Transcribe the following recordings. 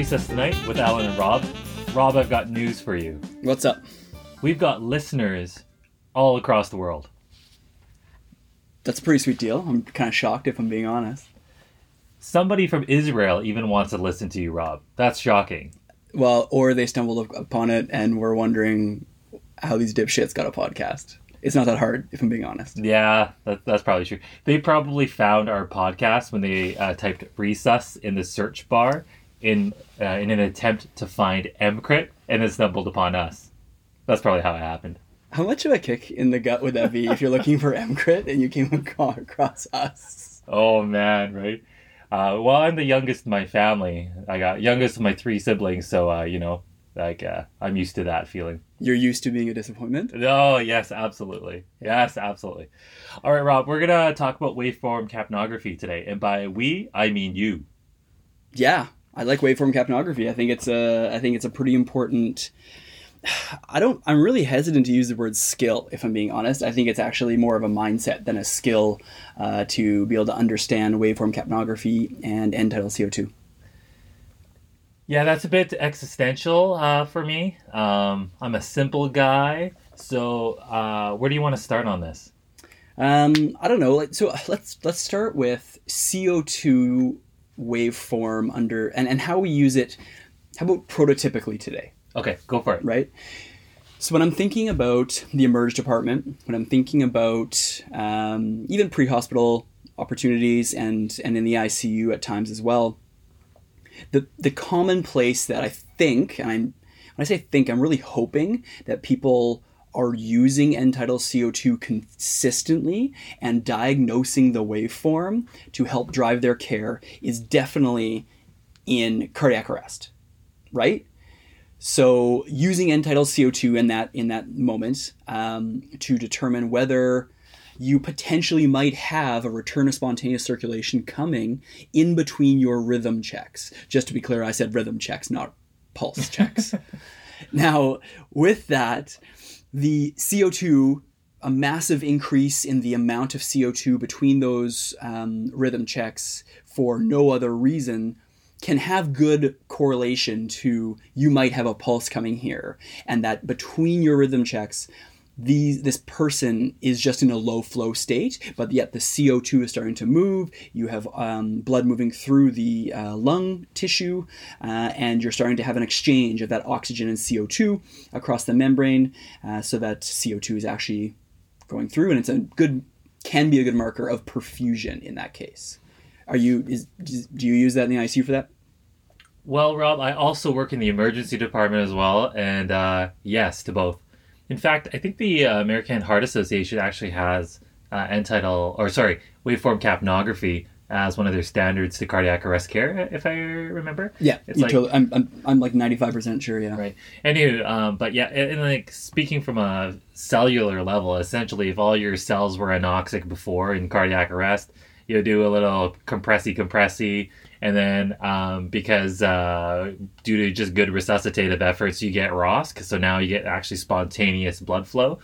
Resus Tonight with Alan and Rob. Rob, I've got news for you. What's up? We've got listeners all across the world. That's a pretty sweet deal. I'm kind of shocked if I'm being honest. Somebody from Israel even wants to listen to you, Rob. That's shocking. Well, or they stumbled upon it and were wondering how these dipshits got a podcast. It's not that hard, if I'm being honest. Yeah, that, that's probably true. They probably found our podcast when they uh, typed "resus" in the search bar in uh, in an attempt to find EMCrit, and then stumbled upon us. That's probably how it happened. How much of a kick in the gut would that be if you're looking for EMCrit and you came across us? Oh man, right? Uh, well, I'm the youngest in my family. I got youngest of my three siblings, so uh, you know, like uh, I'm used to that feeling. You're used to being a disappointment. Oh yes, absolutely. Yes, absolutely. All right, Rob, we're gonna talk about waveform capnography today, and by we, I mean you. Yeah, I like waveform capnography. I think it's a I think it's a pretty important. I don't. I'm really hesitant to use the word skill. If I'm being honest, I think it's actually more of a mindset than a skill uh, to be able to understand waveform capnography and end tidal CO2. Yeah, that's a bit existential uh, for me. Um, I'm a simple guy, so uh, where do you want to start on this? Um, I don't know. Like, so let's let's start with CO2 waveform under and, and how we use it. How about prototypically today? Okay, go for it. Right. So when I'm thinking about the emerge department, when I'm thinking about um, even pre-hospital opportunities and and in the ICU at times as well, the the common place that I think, and I'm when I say think, I'm really hoping that people are using end tidal CO2 consistently and diagnosing the waveform to help drive their care is definitely in cardiac arrest, right? So using end tidal CO2 in that in that moment um, to determine whether you potentially might have a return of spontaneous circulation coming in between your rhythm checks. Just to be clear, I said rhythm checks, not pulse checks. now, with that, the CO2, a massive increase in the amount of CO2 between those um, rhythm checks for no other reason can have good correlation to you might have a pulse coming here and that between your rhythm checks these, this person is just in a low flow state, but yet the CO2 is starting to move. You have um, blood moving through the uh, lung tissue, uh, and you're starting to have an exchange of that oxygen and CO2 across the membrane, uh, so that CO2 is actually going through, and it's a good, can be a good marker of perfusion in that case. Are you? Is, do you use that in the ICU for that? Well, Rob, I also work in the emergency department as well, and uh, yes to both. In fact, I think the uh, American Heart Association actually has uh, end tidal, or sorry, waveform capnography as one of their standards to cardiac arrest care, if I remember. Yeah, it's like, totally, I'm, I'm, I'm like 95% sure, yeah. Right. Anyway, um, but yeah, and, and, like speaking from a cellular level, essentially, if all your cells were anoxic before in cardiac arrest, you do a little compressy compressy and then um, because uh, due to just good resuscitative efforts, you get ROSC. So now you get actually spontaneous blood flow.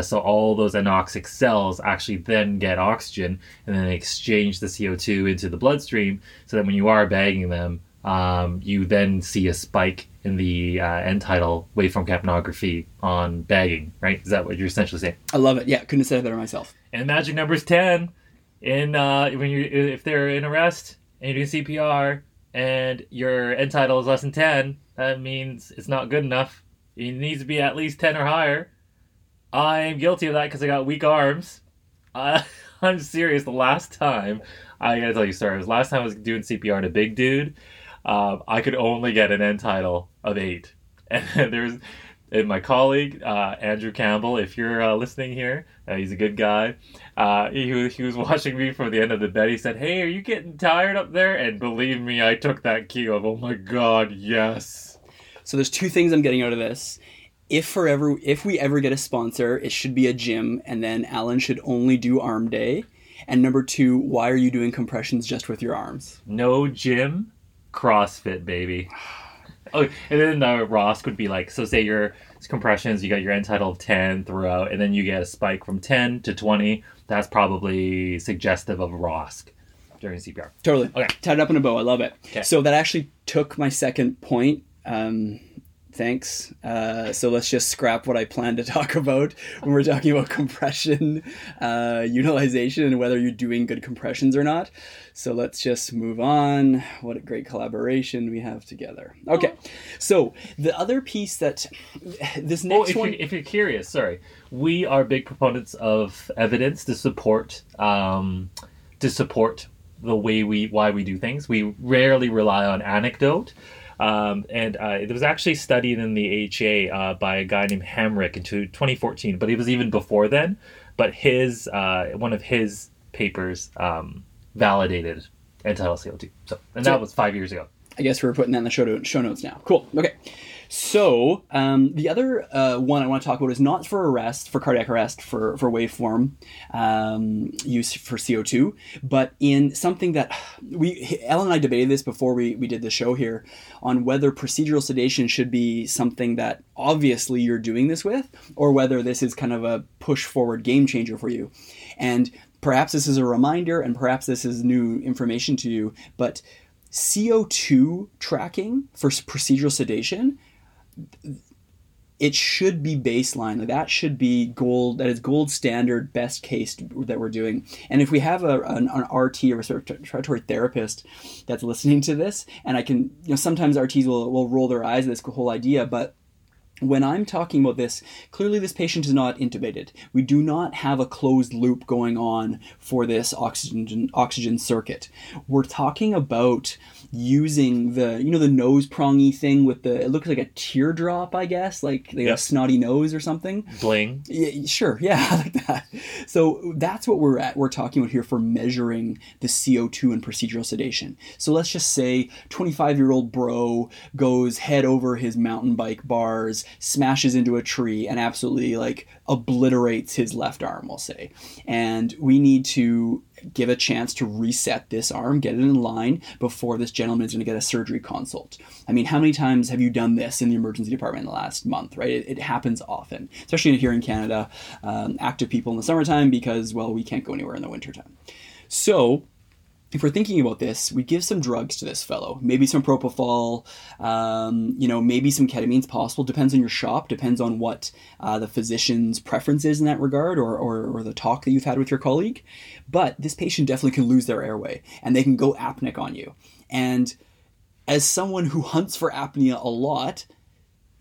So all those anoxic cells actually then get oxygen and then exchange the CO2 into the bloodstream. So that when you are bagging them, um, you then see a spike in the uh, end tidal waveform capnography on bagging, right? Is that what you're essentially saying? I love it. Yeah, couldn't have said it better myself. And magic number is 10 in uh, when you if they're in arrest and you're doing CPR and your end tidal is less than 10, that means it's not good enough. It needs to be at least 10 or higher. I'm guilty of that because I got weak arms. Uh, I'm serious. The last time, I gotta tell you, story. was last time I was doing CPR a big dude. Um, I could only get an end tidal of eight, and there's and my colleague uh, Andrew Campbell. If you're uh, listening here, uh, he's a good guy. Uh, he, he was watching me from the end of the bed. He said, "Hey, are you getting tired up there?" And believe me, I took that cue of, "Oh my God, yes." So there's two things I'm getting out of this. If forever, if we ever get a sponsor, it should be a gym, and then Alan should only do arm day. And number two, why are you doing compressions just with your arms? No gym, CrossFit, baby. Oh, and then uh, ROSC would be like, so say your compressions, you got your end tidal of 10 throughout, and then you get a spike from 10 to 20. That's probably suggestive of ROSC. during CPR. Totally. Okay. Tied it up in a bow. I love it. Okay. So that actually took my second point. Um, thanks. Uh, so let's just scrap what I planned to talk about when we're talking about compression uh, utilization and whether you're doing good compressions or not. So let's just move on. What a great collaboration we have together. Okay. So the other piece that this Oh, next if, one. you're, if you're curious, sorry, we are big proponents of evidence to support um, to support the way we why we do things. We rarely rely on anecdote. Um, and uh, it was actually studied in the AHA uh, by a guy named Hamrick in 2014, but it was even before then. But his uh, one of his papers um, validated end-tidal CO2. So, and So- that was five years ago. I guess we're putting that in the show, note, show notes now. Cool. Okay. So um, the other uh, one I want to talk about is not for arrest, for cardiac arrest, for for waveform um, use for CO two, but in something that we Ellen and I debated this before we we did the show here on whether procedural sedation should be something that obviously you're doing this with, or whether this is kind of a push forward game changer for you, and perhaps this is a reminder, and perhaps this is new information to you, but CO2 tracking for procedural sedation, it should be baseline. Like, That should be gold. That is gold standard, best case that we're doing. And if we have a, an, an RT, a respiratory therapist, that's listening to this, and I can, you know, sometimes RTs will, will roll their eyes at this whole idea, but when I'm talking about this, clearly this patient is not intubated. We do not have a closed loop going on for this oxygen oxygen circuit. We're talking about using the you know the nose prongy thing with the it looks like a teardrop, I guess, like they Yep. a snotty nose or something. Bling. Yeah, sure. Yeah, I like that. So that's what we're at. We're talking about here for measuring the CO2 and procedural sedation. So let's just say 25 year old bro goes head over his mountain bike bars, smashes into a tree, and absolutely like obliterates his left arm, we'll say. And we need to give a chance to reset this arm, get it in line before this gentleman is going to get a surgery consult. I mean, how many times have you done this in the emergency department in the last month, right? It, it happens often, especially here in Canada, um, active people in the summertime because, well, we can't go anywhere in the wintertime. So, if we're thinking about this, we give some drugs to this fellow. Maybe some propofol, um, you know, maybe some ketamine's possible. Depends on your shop. Depends on what uh, the physician's preference is in that regard, or, or or the talk that you've had with your colleague. But this patient definitely can lose their airway, and they can go apneic on you. And as someone who hunts for apnea a lot,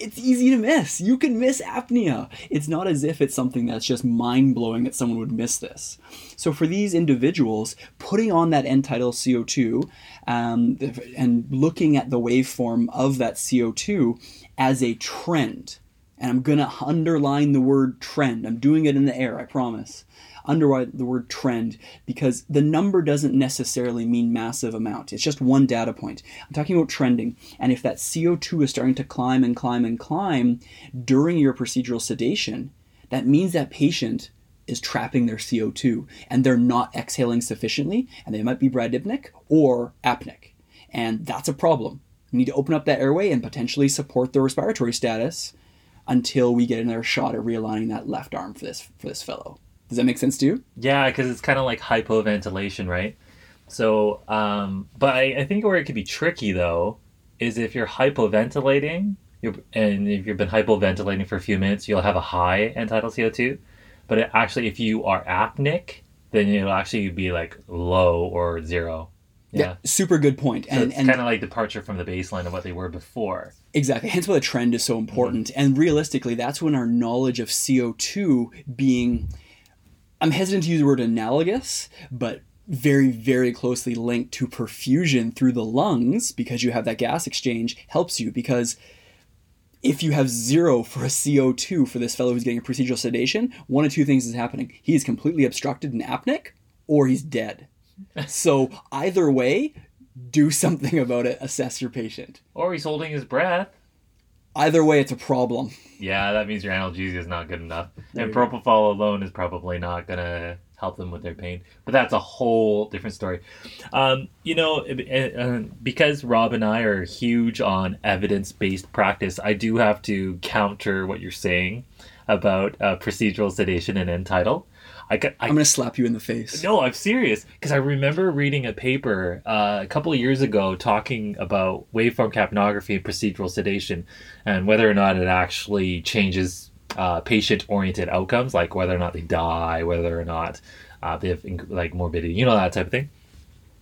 it's easy to miss. You can miss apnea. It's not as if it's something that's just mind blowing that someone would miss this. So for these individuals, putting on that end tidal CO2 um, and looking at the waveform of that CO2 as a trend, and I'm gonna underline the word trend. I'm doing it in the air, I promise. Underline the word trend because the number doesn't necessarily mean massive amount. It's just one data point. I'm talking about trending. And if that CO2 is starting to climb and climb and climb during your procedural sedation, that means that patient is trapping their CO2 and they're not exhaling sufficiently and they might be bradypneic or apneic. And that's a problem. We need to open up that airway and potentially support the respiratory status until we get another shot at realigning that left arm for this for this fellow. Does that make sense to you? Yeah, because it's kind of like hypoventilation, right? So, um, but I, I think where it could be tricky though is if you're hypoventilating, you're, and if you've been hypoventilating for a few minutes, you'll have a high end tidal CO2. But it actually, if you are apneic, then it'll actually be like low or zero. Yeah. super good point. So And, it's and kind of like departure from the baseline of what they were before. Exactly. Hence why the trend is so important. And realistically, that's when our knowledge of CO2 being, I'm hesitant to use the word analogous, but very, very closely linked to perfusion through the lungs because you have that gas exchange helps you because if you have zero for a CO2 for this fellow who's getting a procedural sedation, one of two things is happening. He is completely obstructed and apneic, or he's dead. so either way, do something about it. Assess your patient. Or he's holding his breath. Either way, it's a problem. Yeah, that means your analgesia is not good enough. There and go. propofol alone is probably not going to help them with their pain. But that's a whole different story. Um, you know, uh, because Rob and I are huge on evidence based practice, I do have to counter what you're saying about uh, procedural sedation and end tidal. I, I'm gonna slap you in the face. no, I'm serious because I remember reading a paper uh, a couple of years ago talking about waveform capnography and procedural sedation and whether or not it actually changes uh, patient-oriented outcomes, like whether or not they die, whether or not uh, they have like morbidity, you know that type of thing.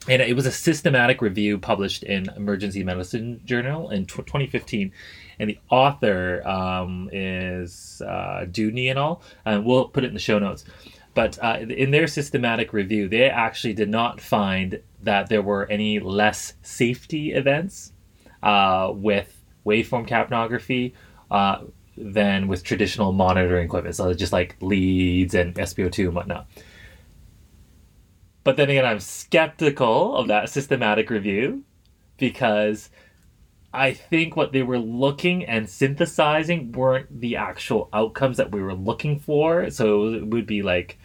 And it was a systematic review published in Emergency Medicine Journal in tw 2015. And the author um, is uh, Dudney and all. And we'll put it in the show notes. But uh, in their systematic review, they actually did not find that there were any less safety events uh, with waveform capnography uh, than with traditional monitoring equipment. So just like leads and SpO2 and whatnot. But then again, I'm skeptical of that systematic review because I think what they were looking and synthesizing weren't the actual outcomes that we were looking for. So it would be like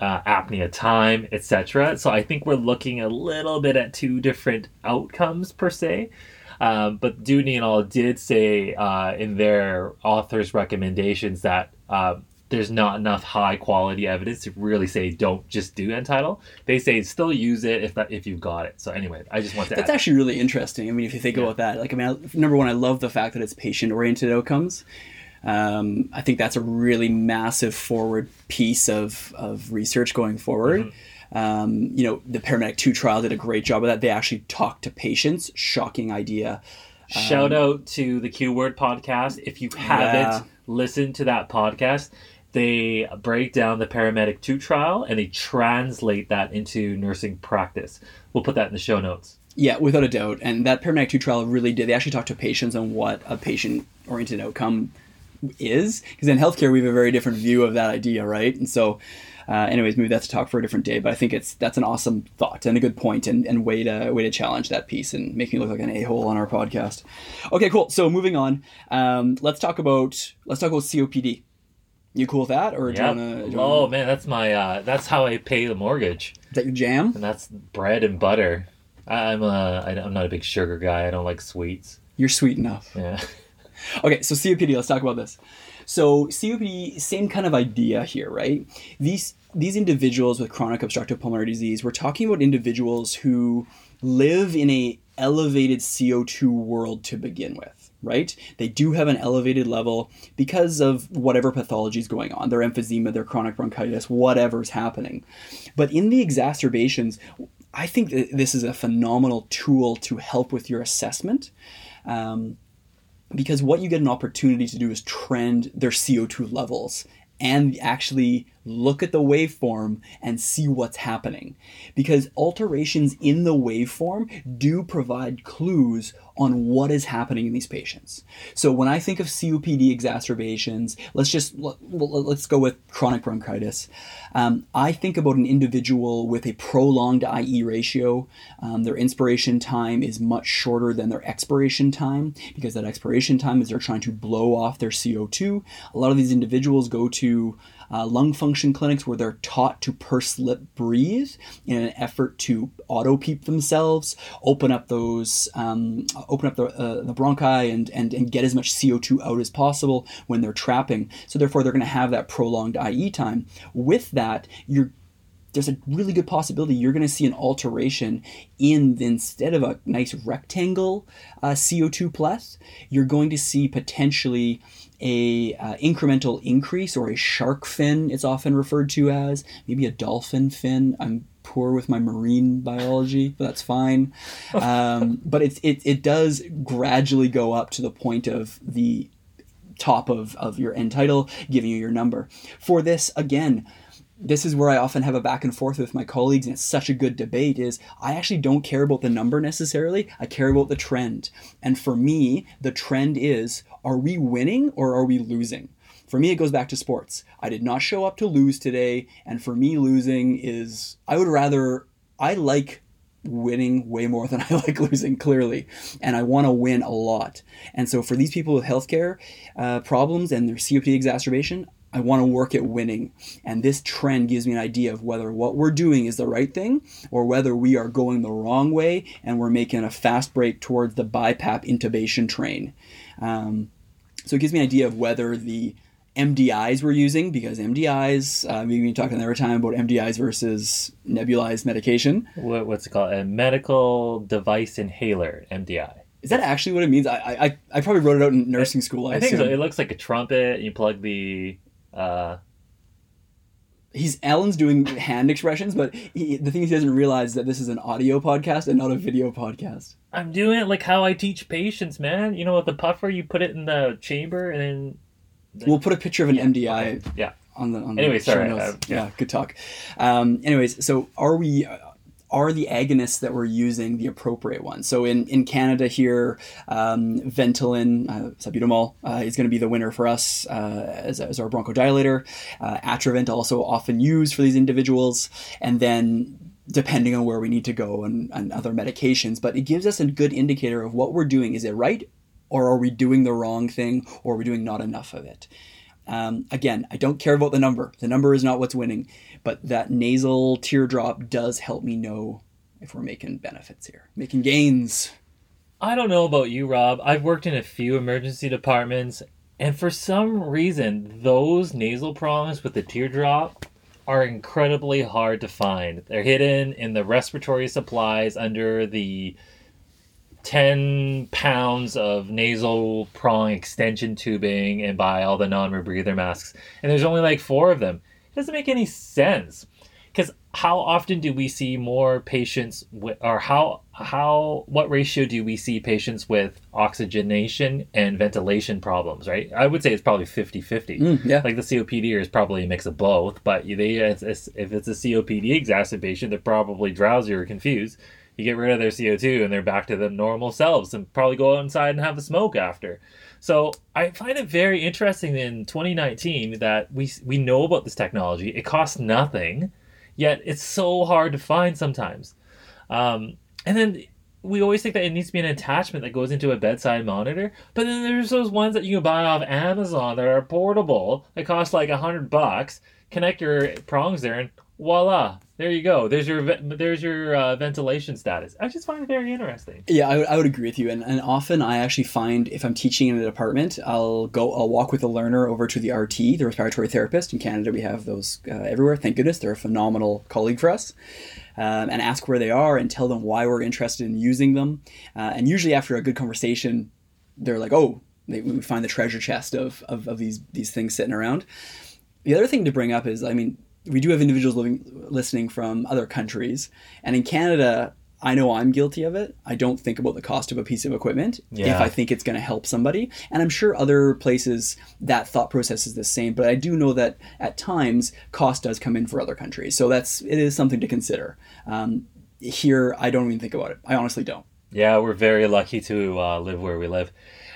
uh, apnea time, etc. So I think we're looking a little bit at two different outcomes per se. Um, but Dudney and all did say uh, in their authors' recommendations that uh, there's not enough high quality evidence to really say don't just do end tidal. They say still use it if that if you've got it. So anyway, I just want to. That's add. actually really interesting. I mean, if you think Yeah. about that, like, I mean, I- number one, I love the fact that it's patient oriented outcomes. Um, I think that's a really massive forward piece of, of research going forward. Mm-hmm. Um, you know, the Paramedic 2 trial did a great job of that. They actually talked to patients. Shocking idea. Shout out to the Q Word podcast. If you haven't Yeah. listened to that podcast, they break down the Paramedic 2 trial and they translate that into nursing practice. We'll put that in the show notes. Yeah, without a doubt. And that Paramedic 2 trial really did. They actually talked to patients on what a patient oriented outcome is. Because in healthcare, we have a very different view of that idea, right? And so, uh, anyways, maybe that's a talk for a different day. But I think it's that's an awesome thought and a good point and, and way to way to challenge that piece and make me look like an a hole on our podcast. Okay, cool. So moving on, um, let's talk about let's talk about COPD. You cool with that, or you wanna? Oh wanna man, that's my uh, that's how I pay the mortgage, is that your jam? and that's bread and butter. I- I'm a I- I'm not a big sugar guy. I don't like sweets. You're sweet enough. Yeah. Okay, so COPD, let's talk about this. So COPD, same kind of idea here, right? These these individuals with chronic obstructive pulmonary disease, we're talking about individuals who live in a elevated CO2 world to begin with, right? They do have an elevated level because of whatever pathology is going on, their emphysema, their chronic bronchitis, whatever's happening. But in the exacerbations, I think this is a phenomenal tool to help with your assessment. Um, because what you get an opportunity to do is trend their CO2 levels and actually look at the waveform and see what's happening. Because alterations in the waveform do provide clues on what is happening in these patients. So when I think of COPD exacerbations, let's just let- let's go with chronic bronchitis. Um, I think about an individual with a prolonged IE ratio. Um, their inspiration time is much shorter than their expiration time because that expiration time is they're trying to blow off their CO2. A lot of these individuals go to uh, lung function clinics where they're taught to purse lip breathe in an effort to auto peep themselves, open up those, um, open up the, uh, the bronchi and, and, and get as much CO2 out as possible when they're trapping. So therefore, they're going to have that prolonged IE time. With that, you're there's a really good possibility you're going to see an alteration in instead of a nice rectangle uh, CO2 plus, you're going to see potentially a uh, incremental increase or a shark fin. It's often referred to as maybe a dolphin fin. I'm poor with my marine biology, but that's fine. Um, but it's it it does gradually go up to the point of the top of, of your end tidal, giving you your number. For this, again, this is where I often have a back and forth with my colleagues, and it's such a good debate. Is I actually don't care about the number necessarily. I care about the trend. And for me, the trend is: are we winning or are we losing? For me, it goes back to sports. I did not show up to lose today, and for me, losing is I would rather I like winning way more than I like losing, clearly. And I want to win a lot. And so for these people with healthcare uh, problems and their COPD exacerbation, I want to work at winning. And this trend gives me an idea of whether what we're doing is the right thing or whether we are going the wrong way and we're making a fast break towards the BiPAP intubation train. Um, so it gives me an idea of whether the MDIs we're using because MDIs, uh, we've been talking every time about MDIs versus nebulized medication. What, what's it called? A medical device inhaler, MDI. Is that actually what it means? I I, I probably wrote it out in nursing school. I, I think so. It looks like a trumpet. You plug the. Uh, He's Alan's doing hand expressions, but he, the thing is, he doesn't realize that this is an audio podcast and not a video podcast. I'm doing it like how I teach patients, man. You know, with the puffer, you put it in the chamber and then. We'll put a picture of an Yeah, MDI okay, Yeah. on the on Anyway, show sorry, notes. uh, yeah. good talk. Um, anyways, so are we? Are the agonists that we're using the appropriate ones? So in, in Canada here, um, Ventolin, uh, uh, is going to be the winner for us uh, as, as our bronchodilator. Uh, Atrovent also often used for these individuals, and then depending on where we need to go and, and other medications. But it gives us a good indicator of what we're doing. Is it right, or are we doing the wrong thing, or are we doing not enough of it? Um, again, I don't care about the number. The number is not what's winning, but that nasal teardrop does help me know if we're making benefits here, making gains. I don't know about you, Rob. I've worked in a few emergency departments, and for some reason, those nasal prongs with the teardrop are incredibly hard to find. They're hidden in the respiratory supplies under the 10 pounds of nasal prong extension tubing and buy all the non rebreather masks. And there's only like four of them. It doesn't make any sense. Because how often do we see more patients with, or how, how, what ratio do we see patients with oxygenation and ventilation problems, right? I would say it's probably 50 50 Mm, yeah. like the COPD is probably a mix of both, but they it's, it's, if it's a COPD exacerbation, they're probably drowsy or confused. You get rid of their CO2 and they're back to the normal selves and probably go outside and have a smoke after. So I find it very interesting in 2019 that we we know about this technology. It costs nothing, yet it's so hard to find sometimes. Um, and then we always think that it needs to be an attachment that goes into a bedside monitor, but then there's those ones that you can buy off Amazon that are portable that cost like a hundred bucks. Connect your prongs there, and voila, there you go. There's your there's your uh, ventilation status. I just find it very interesting. Yeah, I would, I would agree with you. And, and often I actually find if I'm teaching in a department, I'll go, I'll walk with a learner over to the RT, the respiratory therapist. In Canada, we have those uh, everywhere. Thank goodness. They're a phenomenal colleague for us. Um, and ask where they are and tell them why we're interested in using them. Uh, and usually after a good conversation, they're like, oh, they, we find the treasure chest of, of, of these, these things sitting around. The other thing to bring up is, I mean, we do have individuals living, listening from other countries, and in Canada, I know I'm guilty of it. I don't think about the cost of a piece of equipment if I think it's going to help somebody, and I'm sure other places that thought process is the same. But I do know that at times cost does come in for other countries, so that's it is something to consider. Um, here, I don't even think about it. I honestly don't. Yeah, we're very lucky to uh, live where we live.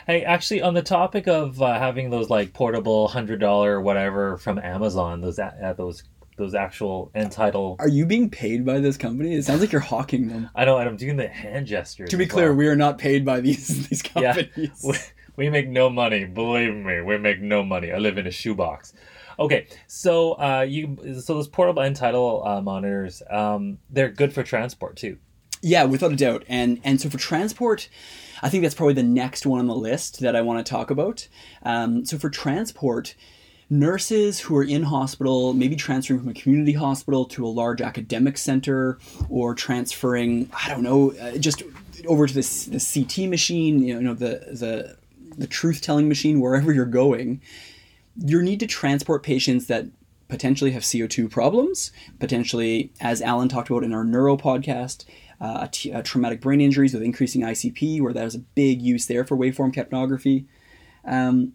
Hey, actually, on the topic of uh, having those like portable hundred dollar whatever from Amazon, those uh, those those actual end tidal. Are you being paid by this company? It sounds like you're hawking them. I know, and I'm doing the hand gestures. To be clear, well. we are not paid by these these Yeah. companies. we, we make no money. Believe me, we make no money. I live in a shoebox. Okay, so uh, you so those portable end tidal uh, monitors, um, they're good for transport too. Yeah, without a doubt. And and so for transport, I think that's probably the next one on the list that I want to talk about. Um, so for transport, nurses who are in hospital, maybe transferring from a community hospital to a large academic center, or transferring, I don't know, uh, just over to the, c- the CT machine, you know, the the the truth telling machine, wherever you're going, you need to transport patients that potentially have CO2 problems, potentially, as Alan talked about in our neuro podcast, uh, t- uh, traumatic brain injuries with increasing ICP, where there's a big use there for waveform capnography. Um,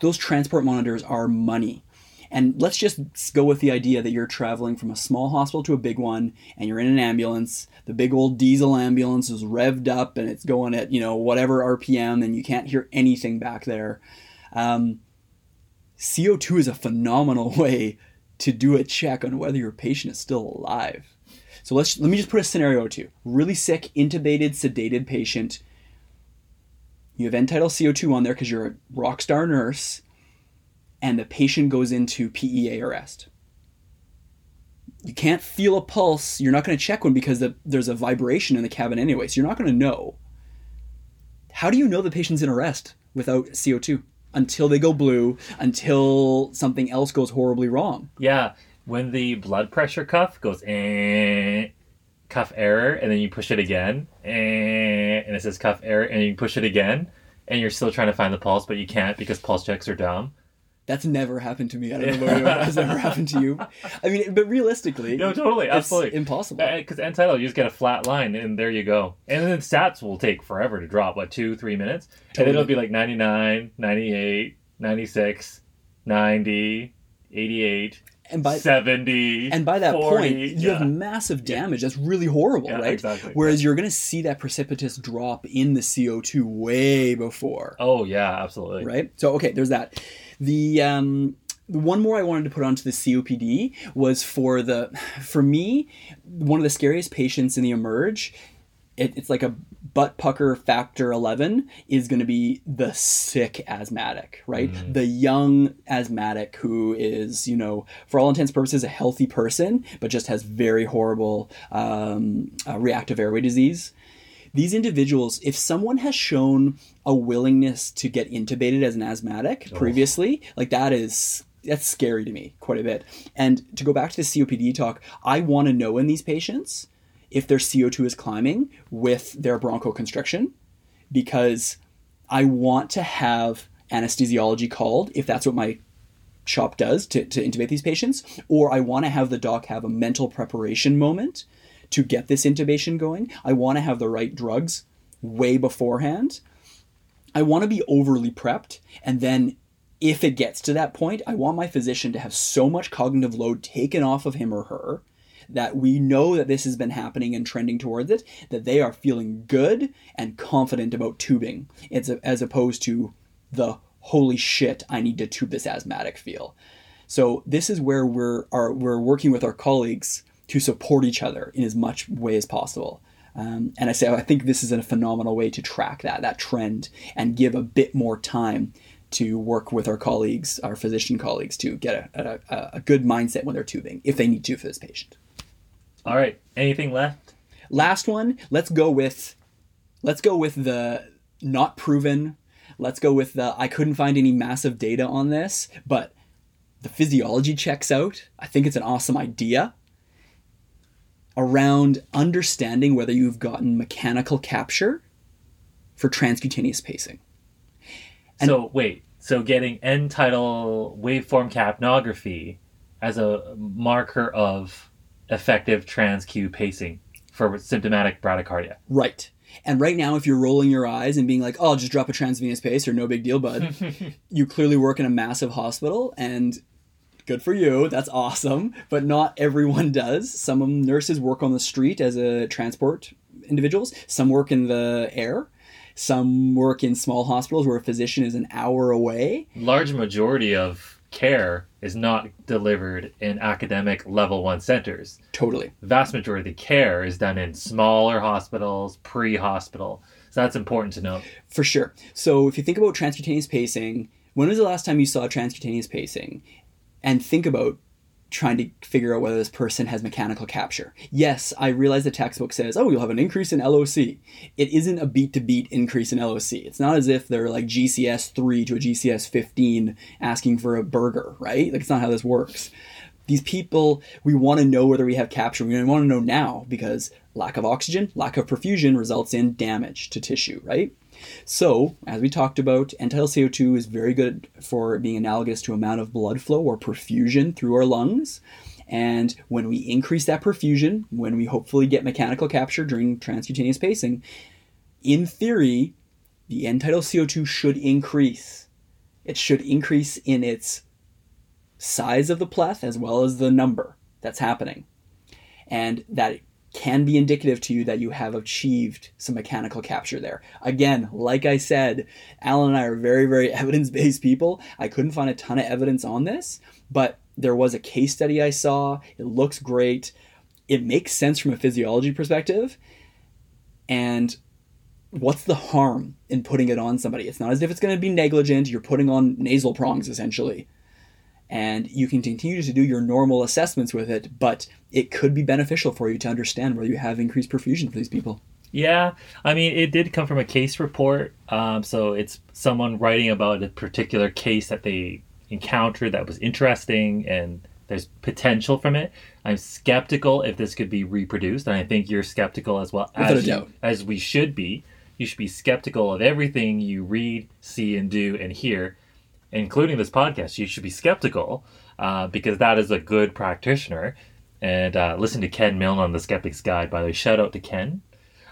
those transport monitors are money. And let's just go with the idea that you're traveling from a small hospital to a big one and you're in an ambulance. The big old diesel ambulance is revved up and it's going at, you know, whatever RPM and you can't hear anything back there. Um, CO2 is a phenomenal way to do a check on whether your patient is still alive. So let's let me just put a scenario to you. Really sick, intubated, sedated patient. You have end tidal CO2 on there because you're a rock star nurse, and the patient goes into PEA arrest. You can't feel a pulse. You're not going to check one because the, there's a vibration in the cabin anyway, so you're not going to know. How do you know the patient's in arrest without CO2? until they go blue, until something else goes horribly wrong. Yeah, when the blood pressure cuff goes eh, cuff error, and then you push it again, and it says cuff error, and you push it again, and you're still trying to find the pulse, but you can't because pulse checks are dumb. That's never happened to me. I don't know if that's ever happened to you. I mean, but realistically, No, totally, it's absolutely. impossible. Uh, because end tidal, you just get a flat line, and there you go. And then stats will take forever to drop, what, two, three minutes? And it'll be like 99, 98, 96, 90, 88, And by 70. and by that 40, point, you yeah. have massive damage. That's really horrible, Yeah, right? exactly. Whereas you're going to see that precipitous drop in the CO2 way before, Oh, yeah, absolutely. right? So okay, there's that. The um, the one more I wanted to put onto the COPD was for the for me one of the scariest patients in the emerge. It, it's like a butt pucker factor 11 is going to be the sick asthmatic, right? The young asthmatic who is, you know, for all intents and purposes, a healthy person, but just has very horrible um, uh, reactive airway disease these individuals, if someone has shown a willingness to get intubated as an asthmatic previously, like that is that's scary to me quite a bit. And to go back to the COPD talk, I want to know in these patients if their CO2 is climbing with their bronchoconstriction because I want to have anesthesiology called if that's what my shop does to, to intubate these patients, or I want to have the doc have a mental preparation moment to get this intubation going. I want to have the right drugs way beforehand. I want to be overly prepped, and then if it gets to that point, I want my physician to have so much cognitive load taken off of him or her that we know that this has been happening and trending towards it, that they are feeling good and confident about tubing, it's a, as opposed to the holy shit, I need to tube this asthmatic feel. So this is where we're are we're working with our colleagues to support each other in as much way as possible. Um, and I say I think this is a phenomenal way to track that that trend and give a bit more time to work with our colleagues, our physician colleagues, to get a, a, a good mindset when they're tubing if they need to for this patient. All right. Anything left? Last one, let's go with let's go with the not proven. Let's go with the I couldn't find any massive data on this, but the physiology checks out. I think it's an awesome idea around understanding whether you've gotten mechanical capture for transcutaneous pacing. And- so wait. So getting end tidal waveform capnography as a marker of effective trans-Q pacing for symptomatic bradycardia. Right. And right now, if you're rolling your eyes and being like, oh, I'll just drop a transvenous pace or no big deal, bud, you clearly work in a massive hospital and good for you. That's awesome. But not everyone does. Some nurses work on the street as a transport individuals, some work in the air. Some work in small hospitals where a physician is an hour away. Large majority of care is not delivered in academic level one centers. Totally. The vast majority of the care is done in smaller hospitals, pre-hospital. So that's important to note. For sure. So if you think about transcutaneous pacing, when was the last time you saw transcutaneous pacing? And think about trying to figure out whether this person has mechanical capture. Yes, I realize the textbook says, oh, you'll have an increase in LOC. It isn't a beat to beat increase in LOC. It's not as if they're like GCS 3 to a GCS 15 asking for a burger, right? Like, it's not how this works. These people, we want to know whether we have capture. We want to know now because lack of oxygen, lack of perfusion results in damage to tissue, right? So, as we talked about, end-tidal CO2 is very good for being analogous to amount of blood flow or perfusion through our lungs. And when we increase that perfusion, when we hopefully get mechanical capture during transcutaneous pacing, in theory, the end-tidal CO2 should increase. It should increase in its size of the pleth as well as the number that's happening. And that can be indicative to you that you have achieved some mechanical capture there. Again, like I said, Alan and I are very, very evidence based people. I couldn't find a ton of evidence on this, but there was a case study I saw. It looks great. It makes sense from a physiology perspective. And what's the harm in putting it on somebody? It's not as if it's going to be negligent. You're putting on nasal prongs essentially and you can continue to do your normal assessments with it, but it could be beneficial for you to understand whether you have increased perfusion for these people. Yeah, I mean, it did come from a case report. Um, so it's someone writing about a particular case that they encountered that was interesting and there's potential from it. I'm skeptical if this could be reproduced, and I think you're skeptical as well as, you- as we should be. You should be skeptical of everything you read, see, and do and hear, including this podcast. You should be skeptical uh, because that is a good practitioner. And uh, listen to Ken Milne on the Skeptic's Guide. By the way, shout out to Ken.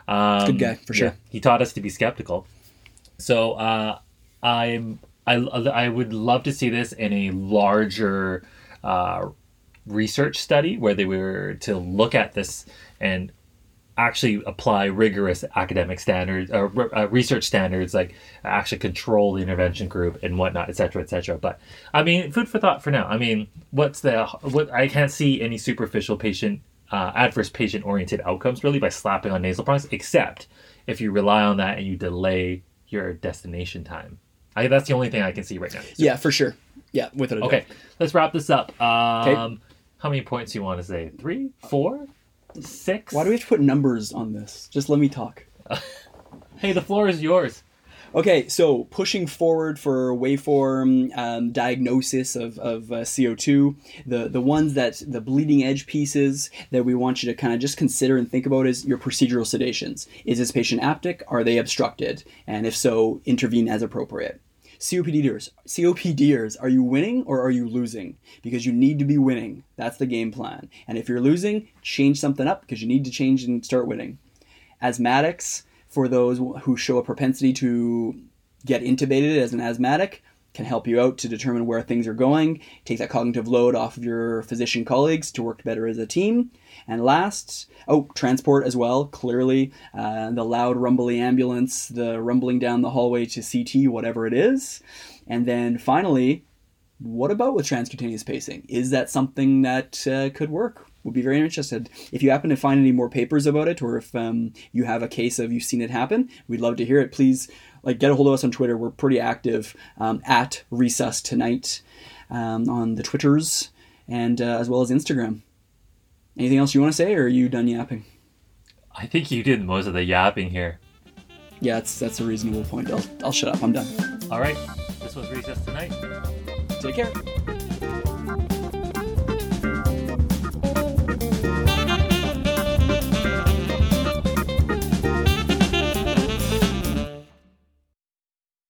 Um, Good guy, for sure. he taught us to be skeptical. So uh, I'm I I would love to see this in a larger uh, research study where they were to look at this and actually apply rigorous academic standards or uh, research standards like actually control the intervention group and whatnot et cetera et cetera but i mean food for thought for now i mean what's the what i can't see any superficial patient uh, adverse patient oriented outcomes really by slapping on nasal products except if you rely on that and you delay your destination time I, that's the only thing i can see right now Yeah, for sure. Yeah, a doubt. Okay, let's wrap this up. Um, How many points do you want to say? Three, four, six? Why do we have to put numbers on this? Just let me talk. Hey, the floor is yours. Okay, so pushing forward for waveform um, diagnosis of, of uh, CO2, the, the ones that the bleeding edge pieces that we want you to kind of just consider and think about is your procedural sedations. Is this patient aptic? Are they obstructed? And if so, intervene as appropriate. COPDers, COPDers, are you winning or are you losing? Because you need to be winning. That's the game plan. And if you're losing, change something up because you need to change and start winning asthmatics for those who show a propensity to get intubated as an asthmatic can help you out to determine where things are going take that cognitive load off of your physician colleagues to work better as a team and last oh transport as well clearly uh, the loud rumbly ambulance the rumbling down the hallway to ct whatever it is and then finally what about with transcutaneous pacing? Is that something that uh, could work? Would be very interested. If you happen to find any more papers about it, or if um, you have a case of you've seen it happen, we'd love to hear it. Please, like, get a hold of us on Twitter. We're pretty active um, at Resus Tonight um, on the Twitters and uh, as well as Instagram. Anything else you want to say, or are you done yapping? I think you did most of the yapping here. Yeah, that's that's a reasonable point. I'll, I'll shut up. I'm done. All right, this was Resus Tonight. Take care.